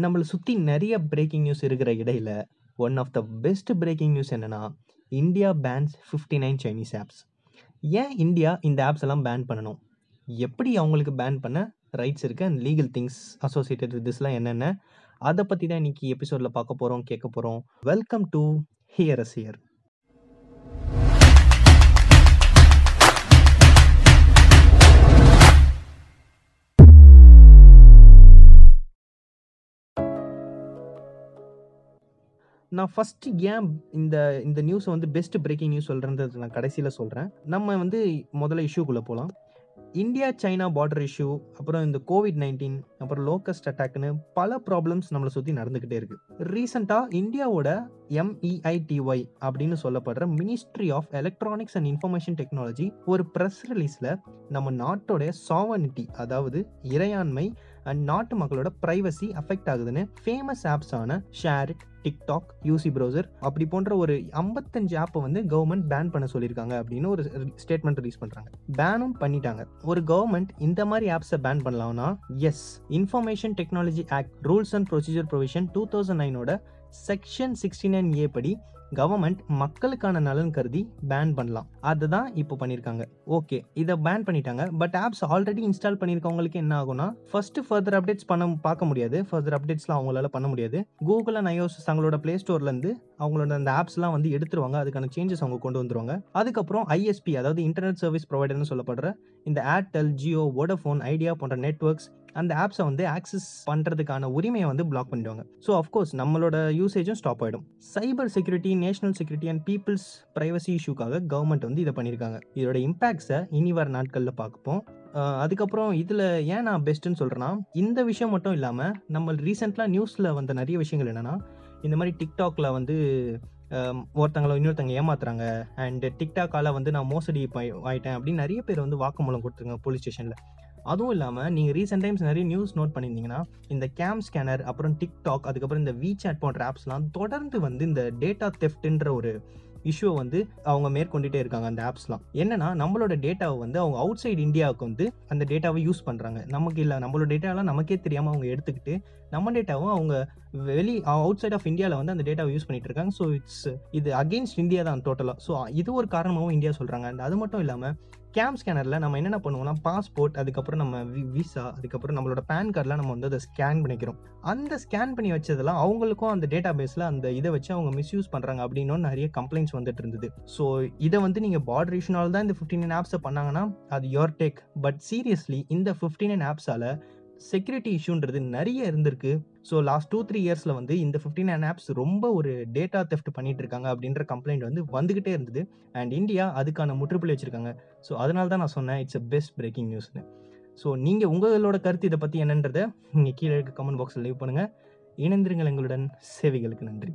நம்மள சுத்தி நெறைய பிரேக்கிங் நியூஸ் இருக்கிற இடையில, one of the best breaking news என்னன்னா, இந்தியா பேன்ஸ் 59 சைனீஸ் ஆப்ஸ். ஏன் இந்தியா இந்த ஆப்ஸ் எல்லாம் பேன் பண்ணணும்? எப்படி அவங்களுக்கு பேன் பண்ண ரைட்ஸ் இருக்கு and legal things associated with திஸ்லாம் என்னென்ன? அத பத்தி தான் இன்னைக்கு எபிசோட்ல பார்க்க போறோம், கேட்க போறோம். Welcome to here as here. நான் ஃபர்ஸ்ட் ஏன் இந்த இந்த நியூஸை வந்து பெஸ்ட் பிரேக்கிங் நியூஸ் சொல்கிறேன்றது நான் கடைசியில் சொல்கிறேன் நம்ம வந்து முதல்ல இஷ்யூக்குள்ளே போகலாம் இந்தியா, சைனா பார்டர் இஷ்யூ, அப்புறம் இந்த கோவிட்-19, அப்புறம் லோக்கஸ்ட் அட்டாக்னு பல ப்ராப்ளம்ஸ் நம்மளை சுற்றி நடந்துக்கிட்டே இருக்குது ரீசெண்டாக இந்தியாவோட எம்இஐடிஒய் அப்படின்னு சொல்லப்படுற ministry of electronics and information technology ஒரு ப்ரெஸ் ரிலீஸில் நம்ம நாட்டோடைய சாவனிட்டி அதாவது இறையாண்மை அண்ட் நாட்டு மக்களோட ப்ரைவசி அஃபெக்ட் ஆகுதுன்னு ஃபேமஸ் ஆப்ஸான ஷேரிட், டிக்டாக், யூசி ப்ரௌசர் அப்படி போன்ற ஒரு ஐம்பத்தஞ்சு ஆப்பை வந்து கவர்மெண்ட் பேன் பண்ண சொல்லியிருக்காங்க அப்படின்னு ஒரு ஸ்டேட்மெண்ட் ரிலீஸ் பண்ணுறாங்க பேனும் பண்ணிட்டாங்க. ஒரு கவர்மெண்ட் இந்த மாதிரி ஆப்ஸை பேன் பண்ணலாம்னா, as information technology act rules and procedure provision 2009ஓட section 69ஏ படி கவர்மெண்ட் மக்களுக்கான நலன் கருதி பேன் பண்ணலாம். அதுதான் இப்போ பண்ணியிருக்காங்க. ஓகே இதை பேன் பண்ணிட்டாங்க. பட் ஆப்ஸ் ஆல்ரெடி இன்ஸ்டால் பண்ணியிருக்கவங்களுக்கு என்ன ஆகும்னா, ஃபர்ஸ்ட் ஃபர்தர் அப்டேட்ஸ் பண்ண பார்க்க முடியாது. ஃபர்தர் அப்டேட்ஸ்லாம் அவங்களால பண்ண முடியாது. கூகுள் அண்ட் ஐஓஎஸ் தங்களோட பிளே ஸ்டோர்லேருந்து அவங்களோட அந்த ஆப்ஸ்லாம் வந்து எடுத்துருவாங்க. அதுக்கான சேஞ்சஸ் அவங்க கொண்டு வந்துருவாங்க. அதுக்கப்புறம் ஐஎஸ்பி அதாவது இன்டர்நெட் சர்வீஸ் ப்ரொவைடர்னு சொல்லப்படுற இந்த ஏர்டெல், ஜியோ, வோடஃபோன், ஐடியா போன்ற நெட்வொர்க்ஸ் அந்த ஆப்ஸை வந்து ஆக்சஸ் பண்ணுறதுக்கான உரிமையை வந்து பிளாக் பண்ணிடுவாங்க. ஸோ அஃப்கோர்ஸ் நம்மளோட யூசேஜும் ஸ்டாப் ஆகிடும் cyber security, national security and people's privacy இஷ்யூக்காக government வந்து இதை பண்ணியிருக்காங்க. இதோட இம்பேக்ட்ஸை இனி வர நாட்களில் பார்ப்போம். அதுக்கப்புறம் இதில் ஏன் நான் பெஸ்ட்டுன்னு சொல்கிறேன்னா இந்த விஷயம் மட்டும் இல்லாமல் நம்ம ரீசென்ட்டா நியூஸில் வந்த நிறைய விஷயங்கள் என்னென்னா இந்த மாதிரி டிக்டாக்ல வந்து ஒருத்தங்களை இன்னொருத்தங்க ஏமாத்துறாங்க. அண்ட் டிக்டாக்கால வந்து நான் மோசடி ஆயிட்டேன் அப்படின்னு நிறைய பேர் வந்து வாக்குமூலம் கொடுத்துருங்க போலீஸ் ஸ்டேஷனில் அதுவும் இல்லாமல் நீங்கள் ரீசெண்ட் டைம்ஸ் நிறைய நியூஸ் நோட் பண்ணியிருந்தீங்கன்னா, இந்த கேம் ஸ்கேனர், அப்புறம் டிக்டாக், அதுக்கப்புறம் இந்த வீசாட் போன்ற ஆப்ஸ்லாம் தொடர்ந்து வந்து இந்த டேட்டா தெஃப்ட்ன்ற ஒரு இஷ்யூவை வந்து அவங்க மேற்கொண்டுட்டே இருக்காங்க அந்த ஆப்ஸ்லாம். என்னன்னா நம்மளோட டேட்டாவை வந்து அவங்க அவுட் சைட் இந்தியாவுக்கு வந்து அந்த டேட்டாவை யூஸ் பண்ணுறாங்க நமக்கு இல்லை நம்மளோட டேட்டாலாம் நமக்கே தெரியாமல் அவங்க எடுத்துக்கிட்டு, நம்ம டேட்டாவும் அவங்க வெளி அவுட் சைட் ஆஃப் இந்தியாவில் வந்து அந்த டேட்டாவை யூஸ் பண்ணிட்டு இருக்காங்க. ஸோ இட்ஸ் இது அகைன்ஸ்ட் இந்தியா தான் டோட்டலாக ஸோ இது ஒரு காரணமாகவும் இந்தியா சொல்கிறாங்க அண்ட் அது மட்டும் இல்லாமல் கேம் ஸ்கேனரில் நம்ம என்னென்ன பண்ணுவோம்னா, பாஸ்போர்ட், அதுக்கப்புறம் நம்ம வி விசா, அதுக்கப்புறம் நம்மளோட பேன் கார்டெலாம் நம்ம வந்து அதை ஸ்கேன் பண்ணிக்கிறோம். அந்த ஸ்கேன் பண்ணி வச்சதெல்லாம் அவங்களுக்கும் அந்த டேட்டா பேஸில் அந்த இதை வச்சு அவங்க மிஸ்யூஸ் பண்ணுறாங்க அப்படின்னும் நிறைய கம்ப்ளைண்ட்ஸ் வந்துட்டு இருந்தது. ஸோ இதை வந்து நீங்கள் பார்டர் இஷ்யூனால் தான் இந்த ஃபிஃப்டீனன் ஆப்ஸை பண்ணாங்கன்னா, அது யோர் டேக். பட் சீரியஸ்லி இந்த ஃபிஃப்டீனன் ஆப்ஸால் செக்யூரிட்டி இஷ்யூன்றது நிறைய இருந்திருக்கு. ஸோ லாஸ்ட் டூ த்ரீ இயர்ஸில் வந்து இந்த 59 ஆப்ஸ் ரொம்ப ஒரு டேட்டா தெஃப்ட் பண்ணிட்டு இருக்காங்க அப்படின்ற கம்ப்ளைண்ட் வந்து வந்துகிட்டே இருந்தது. அண்ட் இந்தியா அதுக்கான முற்றுப்புள்ளி வச்சிருக்காங்க. ஸோ அதனால தான் நான் சொன்னேன் இட்ஸ் எ பெஸ்ட் பிரேக்கிங் நியூஸ்னு ஸோ நீங்கள் உங்களோட கருத்து இதை பற்றி என்னன்றதை நீங்கள் கீழே இருக்க கமெண்ட் பாக்ஸில் லீவ் பண்ணுங்கள் இணைந்திருங்கள் எங்களுடன். சேவைகளுக்கு நன்றி.